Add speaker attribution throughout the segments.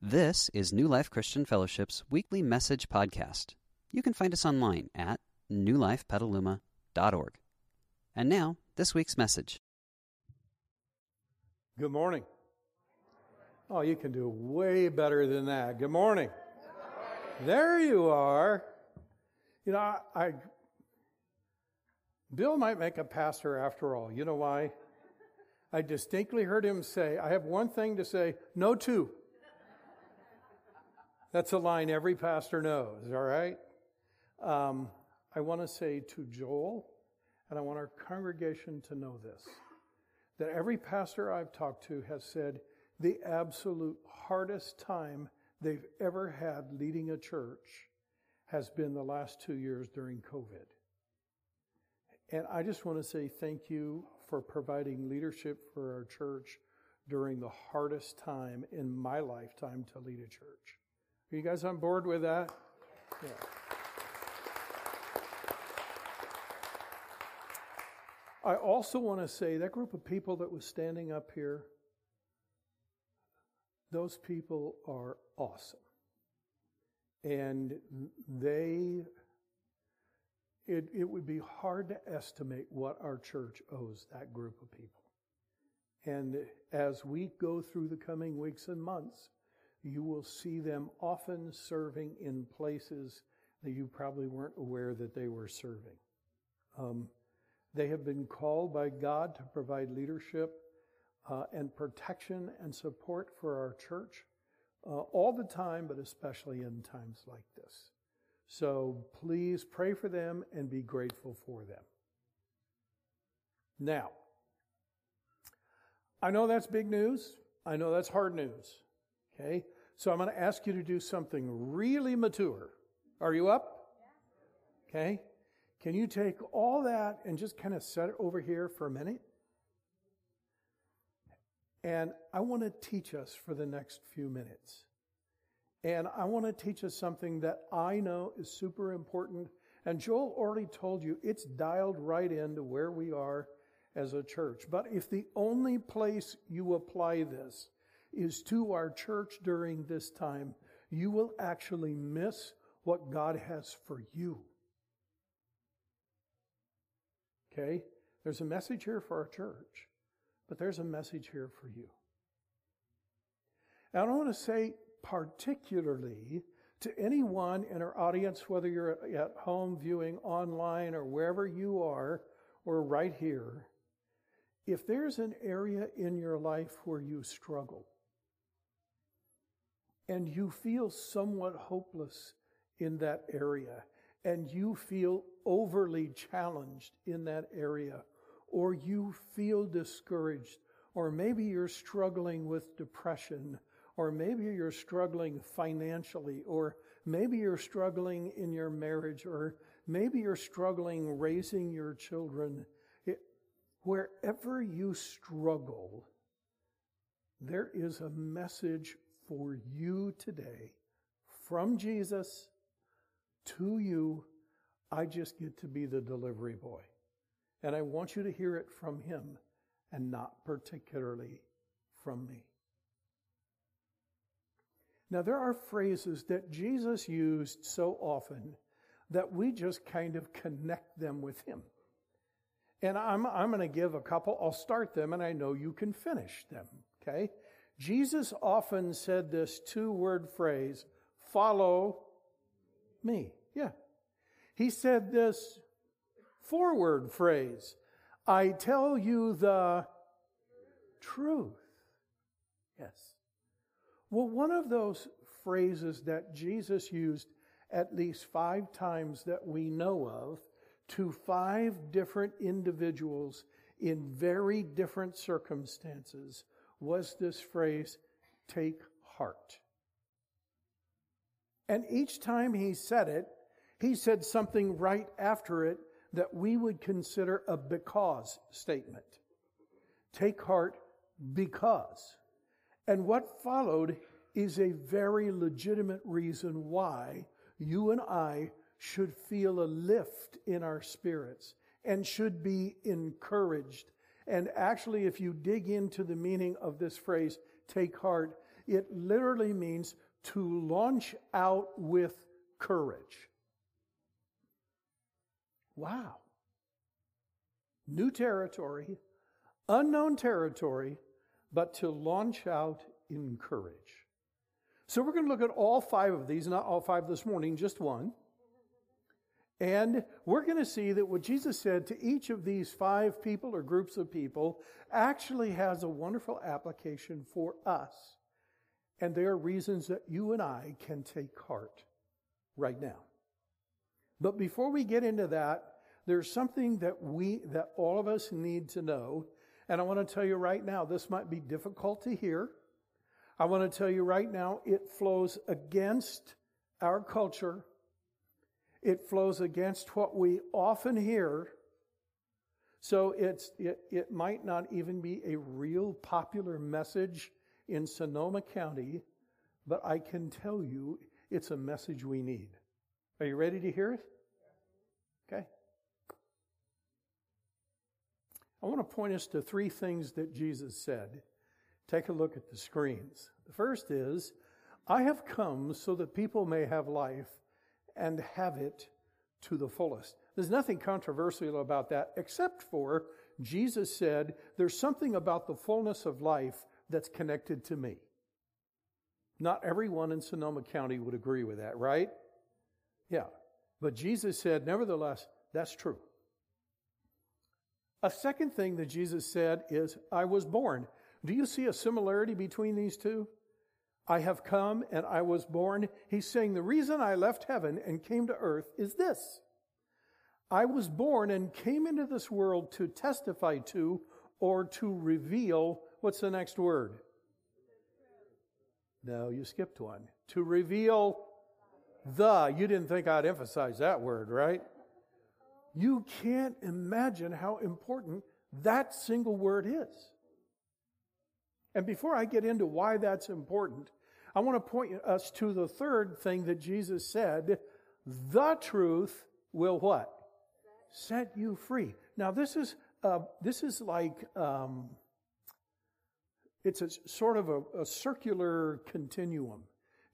Speaker 1: This is New Life Christian Fellowship's weekly message podcast. You can find us online at newlifepetaluma.org. And now, this week's message.
Speaker 2: Good morning. Oh, you can do way better than that. Good morning. There you are. You know, I, I Bill might make a pastor after all. You know why? I distinctly heard him say, I have one thing to say, no two. That's a line every pastor knows, all right? Um, I want to say to Joel, and I want our congregation to know this that every pastor I've talked to has said the absolute hardest time they've ever had leading a church has been the last two years during COVID. And I just want to say thank you for providing leadership for our church during the hardest time in my lifetime to lead a church. Are you guys on board with that? Yeah. I also want to say that group of people that was standing up here, those people are awesome. And they, it, it would be hard to estimate what our church owes that group of people. And as we go through the coming weeks and months, you will see them often serving in places that you probably weren't aware that they were serving. Um, they have been called by God to provide leadership uh, and protection and support for our church uh, all the time, but especially in times like this. So please pray for them and be grateful for them. Now, I know that's big news. I know that's hard news. Okay? So I'm going to ask you to do something really mature. Are you up? Okay? Can you take all that and just kind of set it over here for a minute? And I want to teach us for the next few minutes. And I want to teach us something that I know is super important. And Joel already told you it's dialed right into where we are as a church. But if the only place you apply this is to our church during this time, you will actually miss what God has for you. Okay? There's a message here for our church, but there's a message here for you. And I want to say, particularly to anyone in our audience, whether you're at home viewing online or wherever you are, or right here, if there's an area in your life where you struggle and you feel somewhat hopeless in that area, and you feel overly challenged in that area, or you feel discouraged, or maybe you're struggling with depression, or maybe you're struggling financially, or maybe you're struggling in your marriage, or maybe you're struggling raising your children. It, wherever you struggle, there is a message for you today from Jesus to you, I just get to be the delivery boy. And I want you to hear it from him and not particularly from me. Now, there are phrases that Jesus used so often that we just kind of connect them with him. And I'm, I'm going to give a couple. I'll start them and I know you can finish them. Okay? Jesus often said this two word phrase follow me. Yeah. He said this forward phrase I tell you the truth. Yes. Well, one of those phrases that Jesus used at least five times that we know of to five different individuals in very different circumstances was this phrase, take heart. And each time he said it, he said something right after it that we would consider a because statement. Take heart because. And what followed is a very legitimate reason why you and I should feel a lift in our spirits and should be encouraged. And actually, if you dig into the meaning of this phrase, take heart, it literally means to launch out with courage. Wow. New territory, unknown territory, but to launch out in courage. So we're going to look at all five of these, not all five this morning, just one. And we're going to see that what Jesus said to each of these five people or groups of people actually has a wonderful application for us. And there are reasons that you and I can take heart right now. But before we get into that, there's something that we, that all of us need to know. And I want to tell you right now, this might be difficult to hear. I want to tell you right now, it flows against our culture it flows against what we often hear. So it's, it, it might not even be a real popular message in Sonoma County, but I can tell you it's a message we need. Are you ready to hear it? Okay. I want to point us to three things that Jesus said. Take a look at the screens. The first is, I have come so that people may have life and have it to the fullest. There's nothing controversial about that, except for Jesus said, There's something about the fullness of life that's connected to me. Not everyone in Sonoma County would agree with that, right? Yeah. But Jesus said, Nevertheless, that's true. A second thing that Jesus said is, I was born. Do you see a similarity between these two? I have come and I was born. He's saying the reason I left heaven and came to earth is this. I was born and came into this world to testify to or to reveal. What's the next word? No, you skipped one. To reveal the. You didn't think I'd emphasize that word, right? You can't imagine how important that single word is. And before I get into why that's important, I want to point us to the third thing that Jesus said the truth will what? Set you free. Now, this is, uh, this is like, um, it's a sort of a, a circular continuum.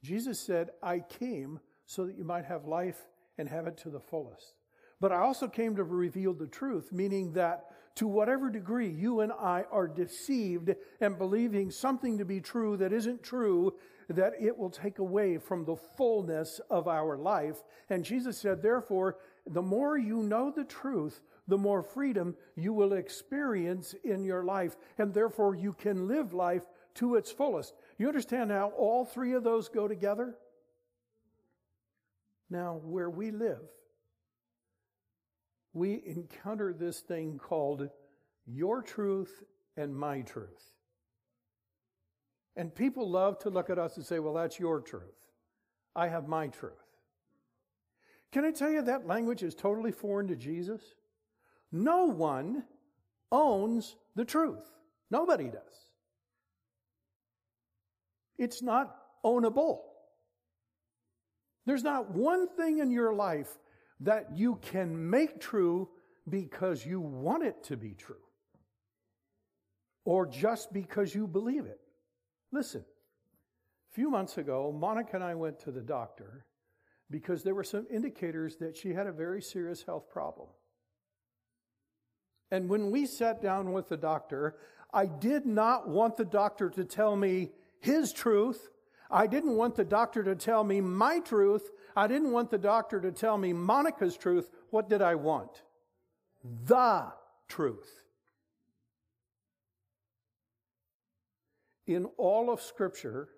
Speaker 2: Jesus said, I came so that you might have life and have it to the fullest. But I also came to reveal the truth, meaning that to whatever degree you and I are deceived and believing something to be true that isn't true, that it will take away from the fullness of our life. And Jesus said, therefore, the more you know the truth, the more freedom you will experience in your life. And therefore, you can live life to its fullest. You understand how all three of those go together? Now, where we live, we encounter this thing called your truth and my truth. And people love to look at us and say, well, that's your truth. I have my truth. Can I tell you that language is totally foreign to Jesus? No one owns the truth. Nobody does. It's not ownable. There's not one thing in your life that you can make true because you want it to be true or just because you believe it. Listen, a few months ago, Monica and I went to the doctor because there were some indicators that she had a very serious health problem. And when we sat down with the doctor, I did not want the doctor to tell me his truth. I didn't want the doctor to tell me my truth. I didn't want the doctor to tell me Monica's truth. What did I want? The truth. In all of Scripture,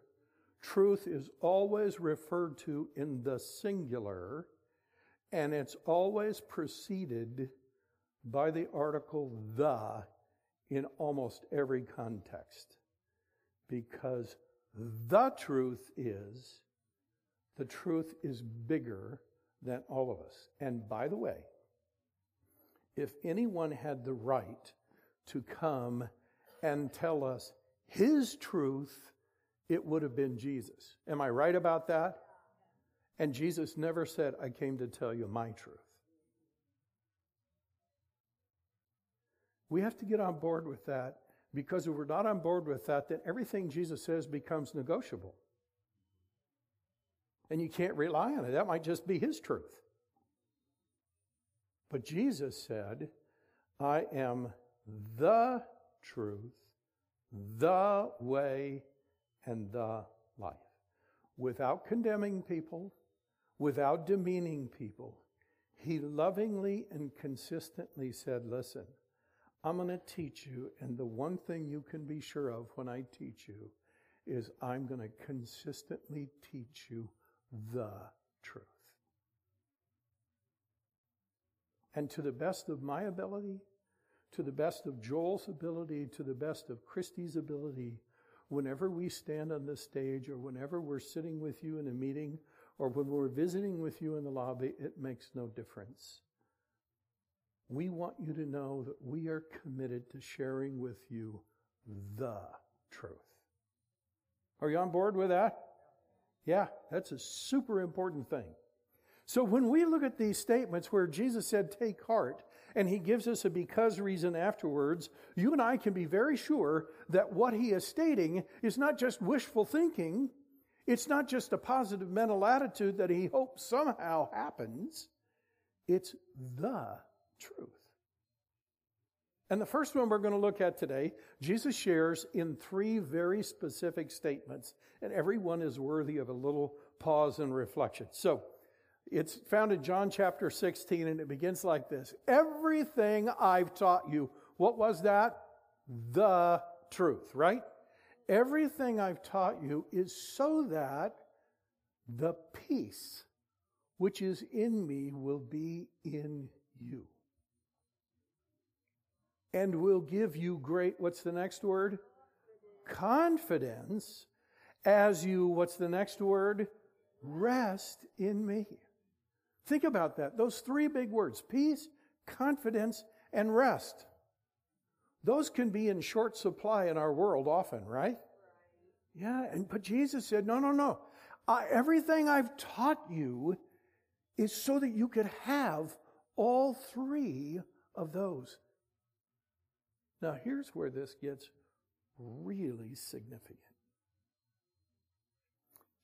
Speaker 2: truth is always referred to in the singular, and it's always preceded by the article the in almost every context. Because the truth is, the truth is bigger than all of us. And by the way, if anyone had the right to come and tell us his truth, it would have been Jesus. Am I right about that? And Jesus never said, I came to tell you my truth. We have to get on board with that Because if we're not on board with that, then everything Jesus says becomes negotiable. And you can't rely on it. That might just be his truth. But Jesus said, I am the truth, the way, and the life. Without condemning people, without demeaning people, he lovingly and consistently said, Listen, I'm going to teach you, and the one thing you can be sure of when I teach you is I'm going to consistently teach you the truth. And to the best of my ability, to the best of Joel's ability, to the best of Christy's ability, whenever we stand on the stage or whenever we're sitting with you in a meeting or when we're visiting with you in the lobby, it makes no difference. We want you to know that we are committed to sharing with you the truth. Are you on board with that? Yeah, that's a super important thing. So when we look at these statements where Jesus said, take heart, and he gives us a because reason afterwards, you and I can be very sure that what he is stating is not just wishful thinking. It's not just a positive mental attitude that he hopes somehow happens. It's the truth. And the first one we're going to look at today, Jesus shares in three very specific statements, and every one is worthy of a little pause and reflection. So, it's found in John chapter 16, and it begins like this Everything I've taught you, what was that? The truth, right? Everything I've taught you is so that the peace which is in me will be in you. And will give you great, what's the next word? Confidence as you, what's the next word? Rest in me. Think about that. Those three big words peace, confidence, and rest. Those can be in short supply in our world often, right? Yeah, and but Jesus said, no, no, no. I, everything I've taught you is so that you could have all three of those. Now, here's where this gets really significant.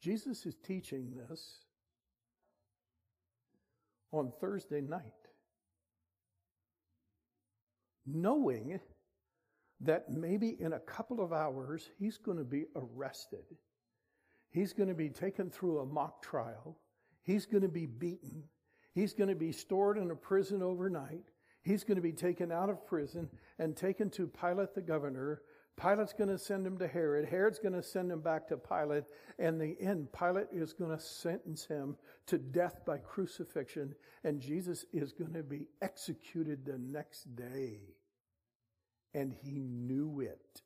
Speaker 2: Jesus is teaching this on Thursday night, knowing that maybe in a couple of hours he's going to be arrested. He's going to be taken through a mock trial. He's going to be beaten. He's going to be stored in a prison overnight. He's going to be taken out of prison and taken to Pilate the governor Pilate's going to send him to Herod. Herod's going to send him back to Pilate. And the end, Pilate is going to sentence him to death by crucifixion. And Jesus is going to be executed the next day. And he knew it.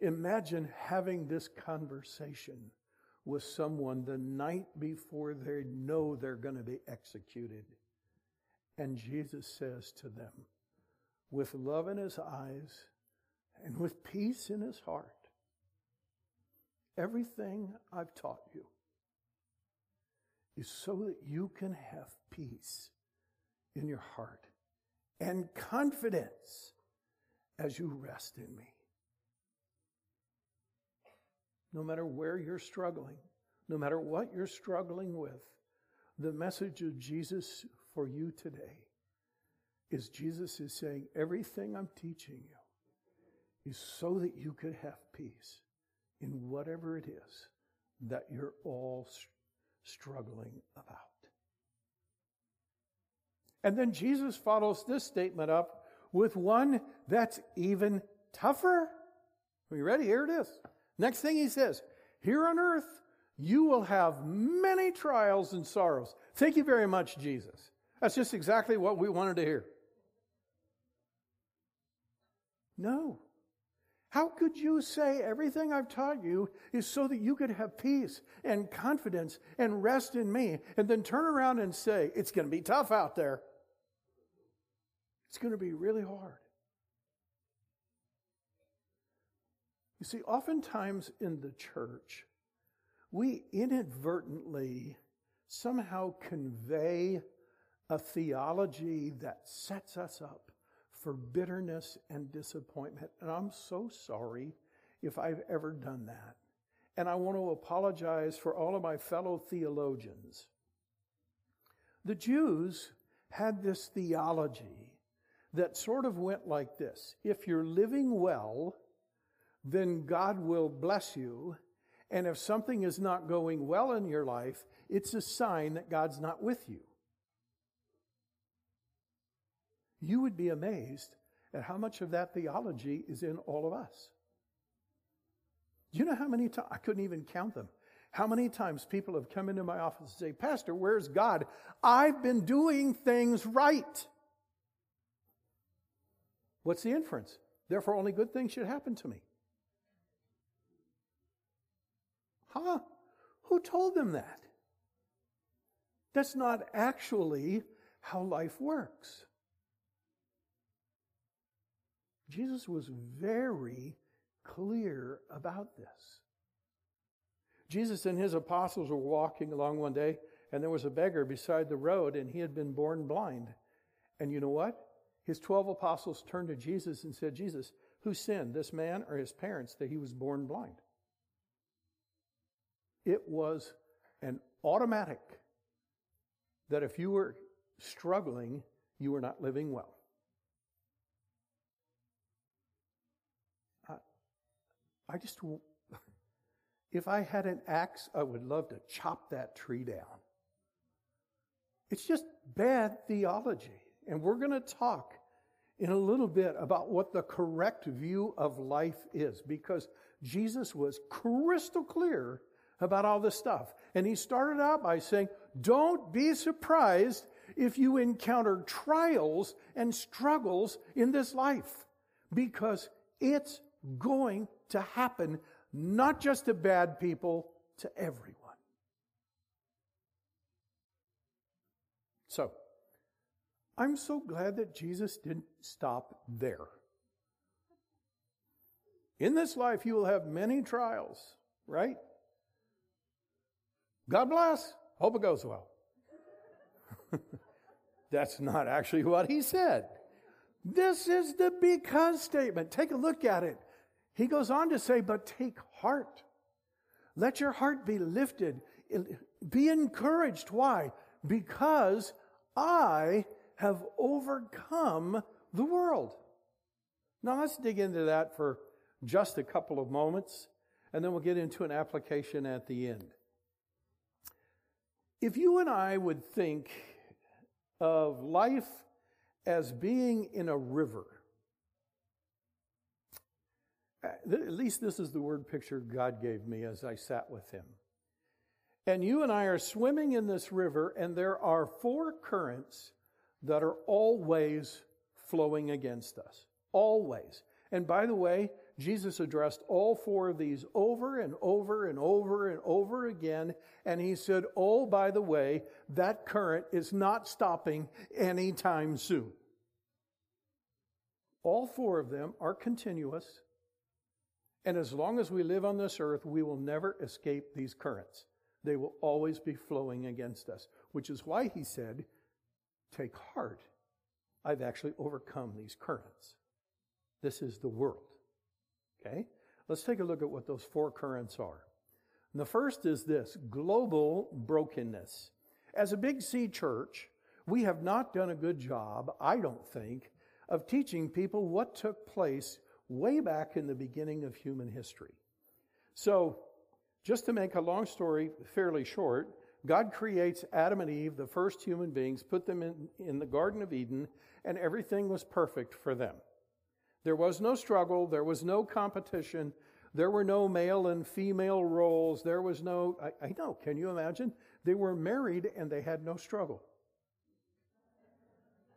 Speaker 2: Imagine having this conversation with someone the night before they know they're going to be executed. And Jesus says to them, with love in his eyes, and with peace in his heart. Everything I've taught you is so that you can have peace in your heart and confidence as you rest in me. No matter where you're struggling, no matter what you're struggling with, the message of Jesus for you today is Jesus is saying, everything I'm teaching you is so that you could have peace in whatever it is that you're all struggling about. And then Jesus follows this statement up with one that's even tougher. Are you ready? Here it is. Next thing he says, here on earth, you will have many trials and sorrows. Thank you very much, Jesus. That's just exactly what we wanted to hear. No. How could you say everything I've taught you is so that you could have peace and confidence and rest in me, and then turn around and say, it's going to be tough out there? It's going to be really hard. You see, oftentimes in the church, we inadvertently somehow convey a theology that sets us up for bitterness and disappointment. And I'm so sorry if I've ever done that. And I want to apologize for all of my fellow theologians. The Jews had this theology that sort of went like this If you're living well, then God will bless you. And if something is not going well in your life, it's a sign that God's not with you. You would be amazed at how much of that theology is in all of us. Do you know how many times? I couldn't even count them. How many times people have come into my office and say, Pastor, where's God? I've been doing things right. What's the inference? Therefore, only good things should happen to me. Huh? Who told them that? That's not actually how life works. Jesus was very clear about this. Jesus and his apostles were walking along one day, and there was a beggar beside the road, and he had been born blind. And you know what? His 12 apostles turned to Jesus and said, Jesus, who sinned, this man or his parents, that he was born blind? It was an automatic that if you were struggling, you were not living well. I just, if I had an axe, I would love to chop that tree down. It's just bad theology. And we're going to talk in a little bit about what the correct view of life is because Jesus was crystal clear about all this stuff. And he started out by saying, don't be surprised if you encounter trials and struggles in this life because it's going to happen not just to bad people, to everyone. So, I'm so glad that Jesus didn't stop there. In this life, you will have many trials, right? God bless. Hope it goes well. That's not actually what he said. This is the because statement. Take a look at it. He goes on to say, but take heart. Let your heart be lifted. Be encouraged. Why? Because I have overcome the world. Now let's dig into that for just a couple of moments, and then we'll get into an application at the end. If you and I would think of life as being in a river, Uh, at least this is the word picture God gave me as I sat with Him. And you and I are swimming in this river, and there are four currents that are always flowing against us. Always. And by the way, Jesus addressed all four of these over and over and over and over again. And he said, Oh, by the way, that current is not stopping anytime soon. All four of them are continuous. And as long as we live on this earth, we will never escape these currents. They will always be flowing against us, which is why he said, Take heart. I've actually overcome these currents. This is the world. Okay? Let's take a look at what those four currents are. And the first is this global brokenness. As a Big C church, we have not done a good job, I don't think, of teaching people what took place way back in the beginning of human history. So, just to make a long story fairly short, God creates Adam and Eve, the first human beings, put them in, in the Garden of Eden, and everything was perfect for them. There was no struggle, there was no competition, there were no male and female roles, there was no, I, I know, can you imagine? They were married and they had no struggle.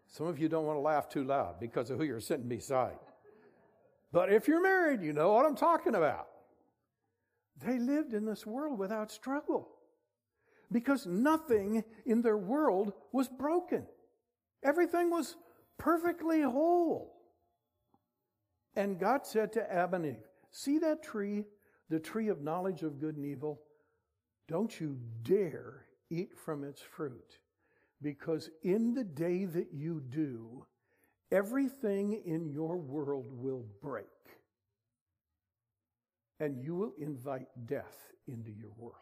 Speaker 2: Some of you don't want to laugh too loud because of who you're sitting beside. But if you're married, you know what I'm talking about. They lived in this world without struggle because nothing in their world was broken. Everything was perfectly whole. And God said to Adam and Eve, See that tree, the tree of knowledge of good and evil? Don't you dare eat from its fruit, because in the day that you do, everything in your world will break. And you will invite death into your world.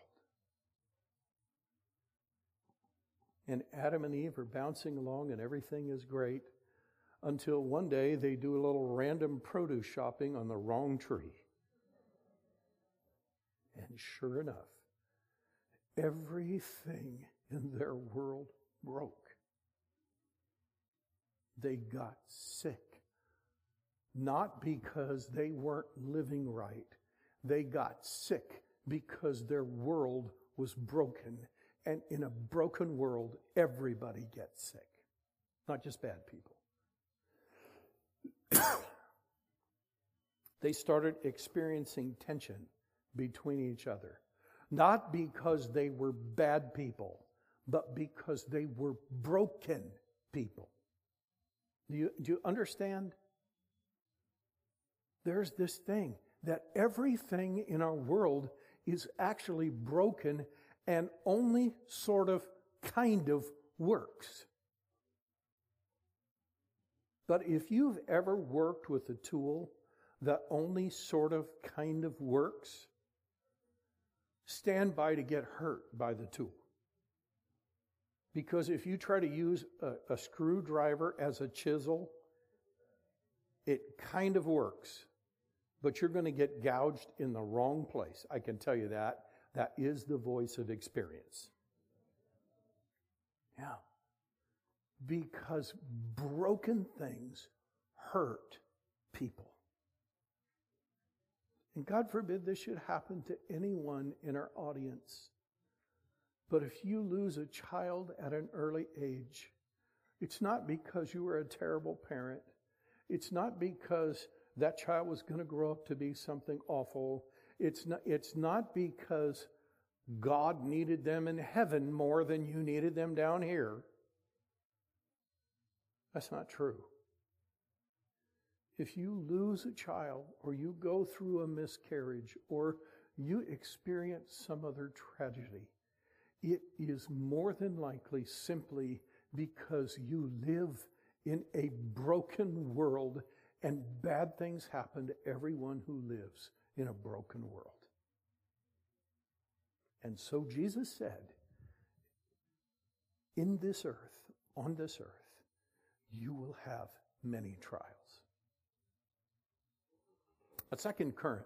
Speaker 2: And Adam and Eve are bouncing along and everything is great until one day they do a little random produce shopping on the wrong tree. And sure enough, everything in their world broke. They got sick. Not because they weren't living right. They got sick because their world was broken. And in a broken world, everybody gets sick. Not just bad people. they started experiencing tension between each other. Not because they were bad people, but because they were broken people. Do you, do you understand? There's this thing that everything in our world is actually broken and only sort of kind of works. But if you've ever worked with a tool that only sort of kind of works, stand by to get hurt by the tool. Because if you try to use a, a, screwdriver as a chisel, it kind of works, but you're going to get gouged in the wrong place. I can tell you that. That is the voice of experience. Yeah. Because broken things hurt people. And God forbid this should happen to anyone in our audience. But if you lose a child at an early age, it's not because you were a terrible parent. It's not because that child was going to grow up to be something awful. It's not, it's not because God needed them in heaven more than you needed them down here. That's not true. If you lose a child or you go through a miscarriage or you experience some other tragedy, it is more than likely simply because you live in a broken world and bad things happen to everyone who lives in a broken world. And so Jesus said, In this earth, on this earth, you will have many trials. A second current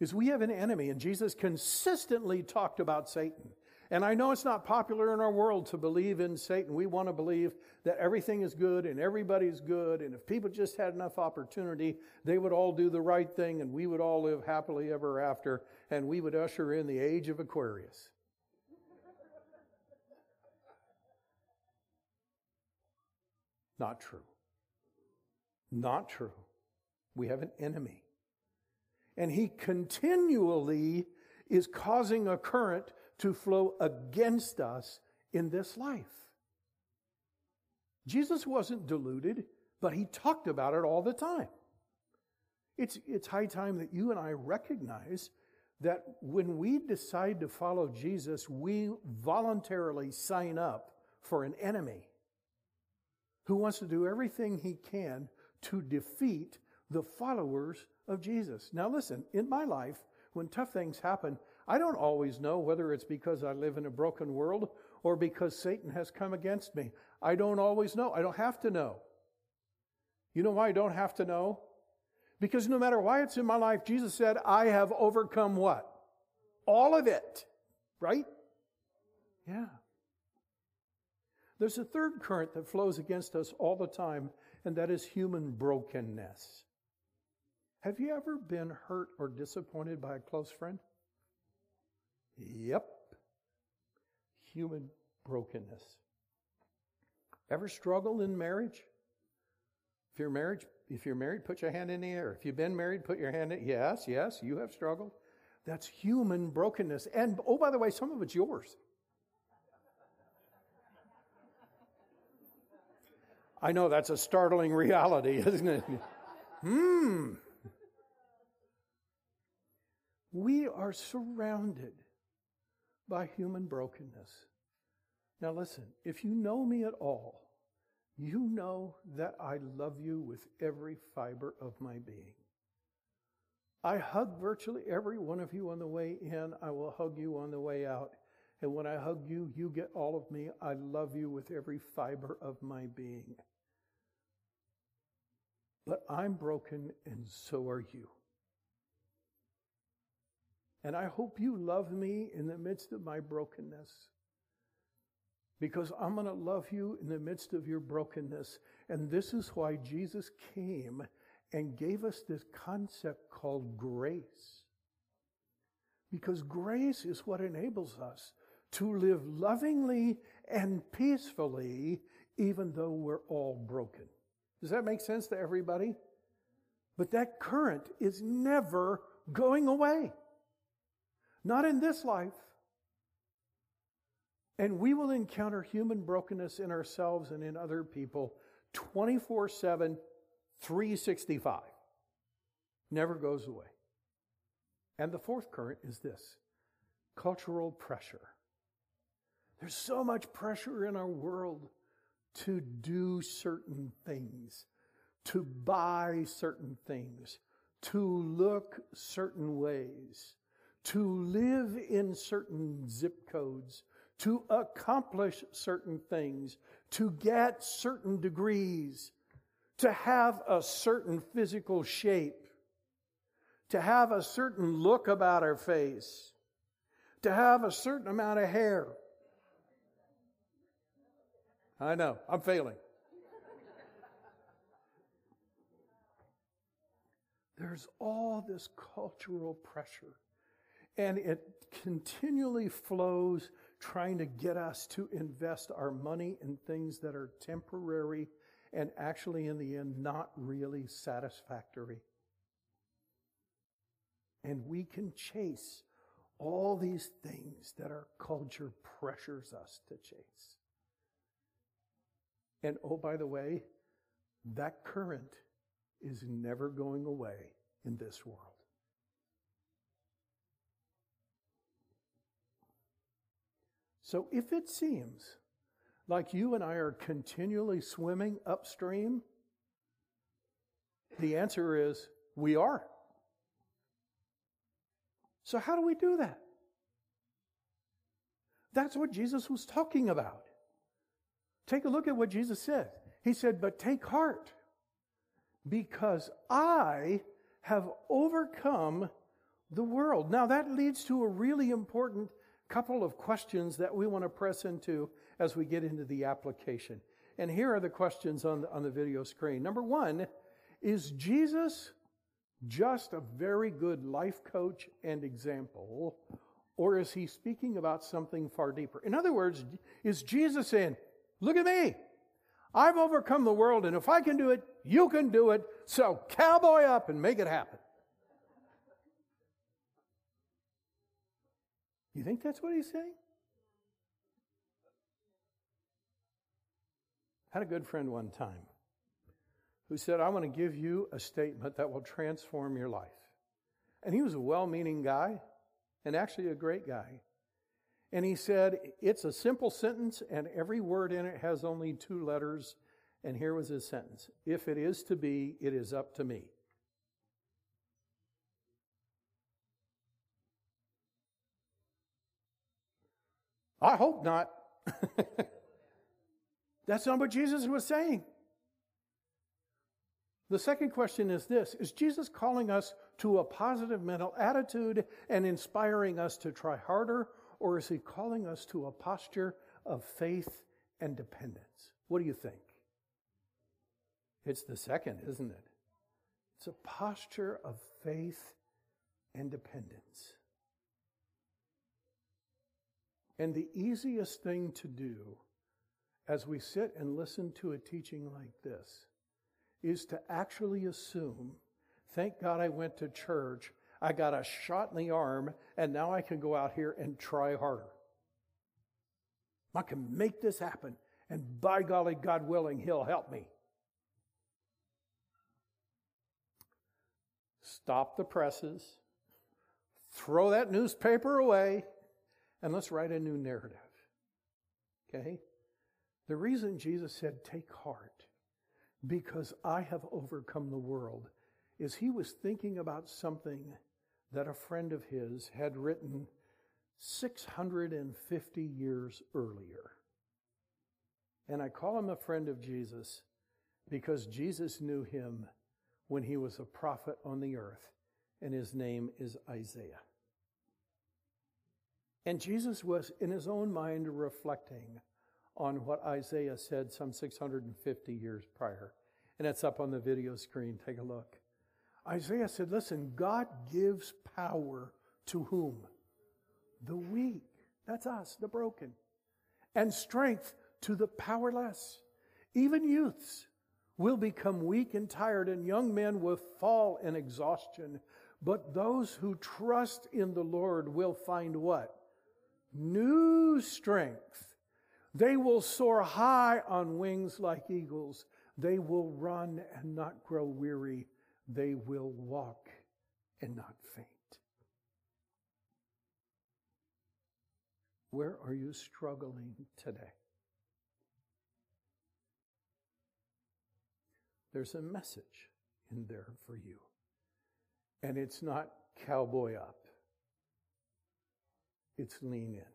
Speaker 2: is we have an enemy, and Jesus consistently talked about Satan. And I know it's not popular in our world to believe in Satan. We want to believe that everything is good and everybody's good. And if people just had enough opportunity, they would all do the right thing and we would all live happily ever after and we would usher in the age of Aquarius. Not true. Not true. We have an enemy. And he continually is causing a current to flow against us in this life. Jesus wasn't deluded, but he talked about it all the time. It's, it's high time that you and I recognize that when we decide to follow Jesus, we voluntarily sign up for an enemy who wants to do everything he can to defeat the followers of Jesus. Now, listen, in my life, when tough things happen, I don't always know whether it's because I live in a broken world or because Satan has come against me. I don't always know. I don't have to know. You know why I don't have to know? Because no matter why it's in my life, Jesus said, I have overcome what? All of it. Right? Yeah. There's a third current that flows against us all the time, and that is human brokenness. Have you ever been hurt or disappointed by a close friend? Yep. Human brokenness. Ever struggled in marriage? If you're married, if you're married, put your hand in the air. If you've been married, put your hand in. Yes, yes, you have struggled. That's human brokenness. And oh, by the way, some of it's yours. I know that's a startling reality, isn't it? Hmm. We are surrounded by human brokenness. Now, listen, if you know me at all, you know that I love you with every fiber of my being. I hug virtually every one of you on the way in. I will hug you on the way out. And when I hug you, you get all of me. I love you with every fiber of my being. But I'm broken, and so are you. And I hope you love me in the midst of my brokenness. Because I'm going to love you in the midst of your brokenness. And this is why Jesus came and gave us this concept called grace. Because grace is what enables us to live lovingly and peacefully, even though we're all broken. Does that make sense to everybody? But that current is never going away. Not in this life. And we will encounter human brokenness in ourselves and in other people 24 7, 365. Never goes away. And the fourth current is this cultural pressure. There's so much pressure in our world to do certain things, to buy certain things, to look certain ways, to live in certain zip codes, to accomplish certain things, to get certain degrees, to have a certain physical shape, to have a certain look about our face, to have a certain amount of hair. I know, I'm failing. There's all this cultural pressure, and it continually flows trying to get us to invest our money in things that are temporary and actually, in the end, not really satisfactory. And we can chase all these things that our culture pressures us to chase. And oh, by the way, that current is never going away in this world. So if it seems like you and I are continually swimming upstream, the answer is we are. So, how do we do that? That's what Jesus was talking about. Take a look at what Jesus said. He said, But take heart, because I have overcome the world. Now, that leads to a really important couple of questions that we want to press into as we get into the application. And here are the questions on the, on the video screen. Number one, is Jesus just a very good life coach and example, or is he speaking about something far deeper? In other words, is Jesus saying, Look at me. I've overcome the world, and if I can do it, you can do it. So cowboy up and make it happen. You think that's what he's saying? Had a good friend one time who said, I want to give you a statement that will transform your life. And he was a well meaning guy and actually a great guy. And he said, It's a simple sentence, and every word in it has only two letters. And here was his sentence If it is to be, it is up to me. I hope not. That's not what Jesus was saying. The second question is this Is Jesus calling us to a positive mental attitude and inspiring us to try harder, or is he calling us to a posture of faith and dependence? What do you think? It's the second, isn't it? It's a posture of faith and dependence. And the easiest thing to do as we sit and listen to a teaching like this is to actually assume, thank God I went to church, I got a shot in the arm, and now I can go out here and try harder. I can make this happen, and by golly, God willing, He'll help me. Stop the presses, throw that newspaper away, and let's write a new narrative. Okay? The reason Jesus said, Take heart, because I have overcome the world, is he was thinking about something that a friend of his had written 650 years earlier. And I call him a friend of Jesus because Jesus knew him when he was a prophet on the earth, and his name is Isaiah. And Jesus was in his own mind reflecting on what Isaiah said some 650 years prior. And it's up on the video screen. Take a look. Isaiah said, Listen, God gives power to whom? The weak. That's us, the broken. And strength to the powerless. Even youths will become weak and tired, and young men will fall in exhaustion. But those who trust in the Lord will find what? New strength. They will soar high on wings like eagles. They will run and not grow weary. They will walk and not faint. Where are you struggling today? There's a message in there for you. And it's not cowboy up, it's lean in.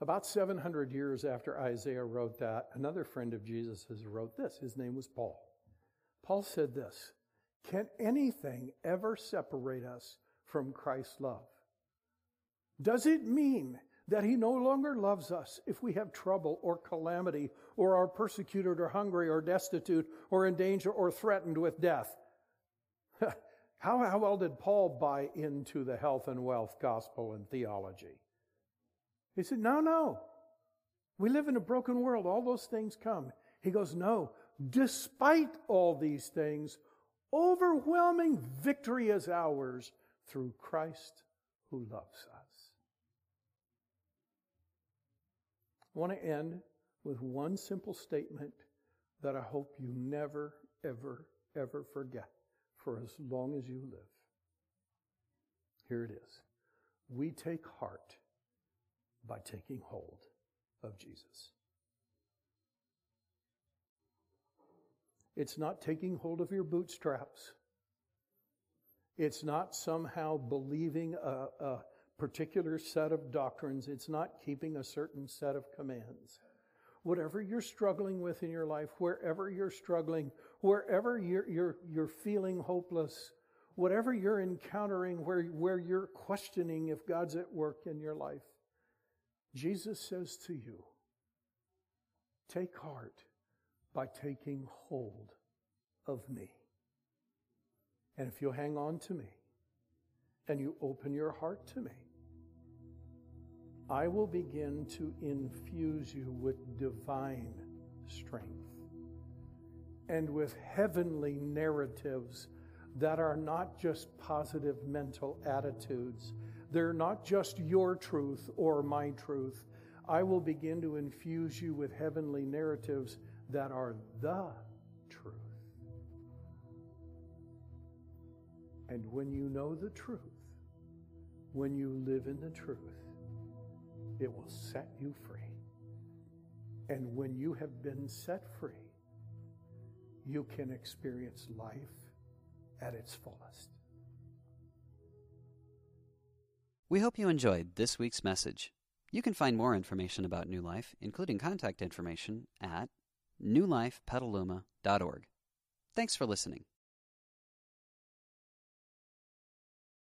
Speaker 2: About 700 years after Isaiah wrote that, another friend of Jesus wrote this. His name was Paul. Paul said this Can anything ever separate us from Christ's love? Does it mean that he no longer loves us if we have trouble or calamity or are persecuted or hungry or destitute or in danger or threatened with death? how, how well did Paul buy into the health and wealth gospel and theology? He said, No, no. We live in a broken world. All those things come. He goes, No. Despite all these things, overwhelming victory is ours through Christ who loves us. I want to end with one simple statement that I hope you never, ever, ever forget for as long as you live. Here it is. We take heart by taking hold of Jesus. It's not taking hold of your bootstraps. It's not somehow believing a, a, particular set of doctrines. It's not keeping a certain set of commands. Whatever you're struggling with in your life, wherever you're struggling, wherever you're, you're, you're feeling hopeless, whatever you're encountering where, where you're questioning if God's at work in your life, Jesus says to you, take heart by taking hold of me. And if you hang on to me and you open your heart to me, I will begin to infuse you with divine strength and with heavenly narratives that are not just positive mental attitudes they're not just your truth or my truth. I will begin to infuse you with heavenly narratives that are the truth. And when you know the truth, when you live in the truth, it will set you free. And when you have been set free, you can experience life at its fullest.
Speaker 1: We hope you enjoyed this week's message. You can find more information about New Life, including contact information, at newlifepetaluma.org. Thanks for listening.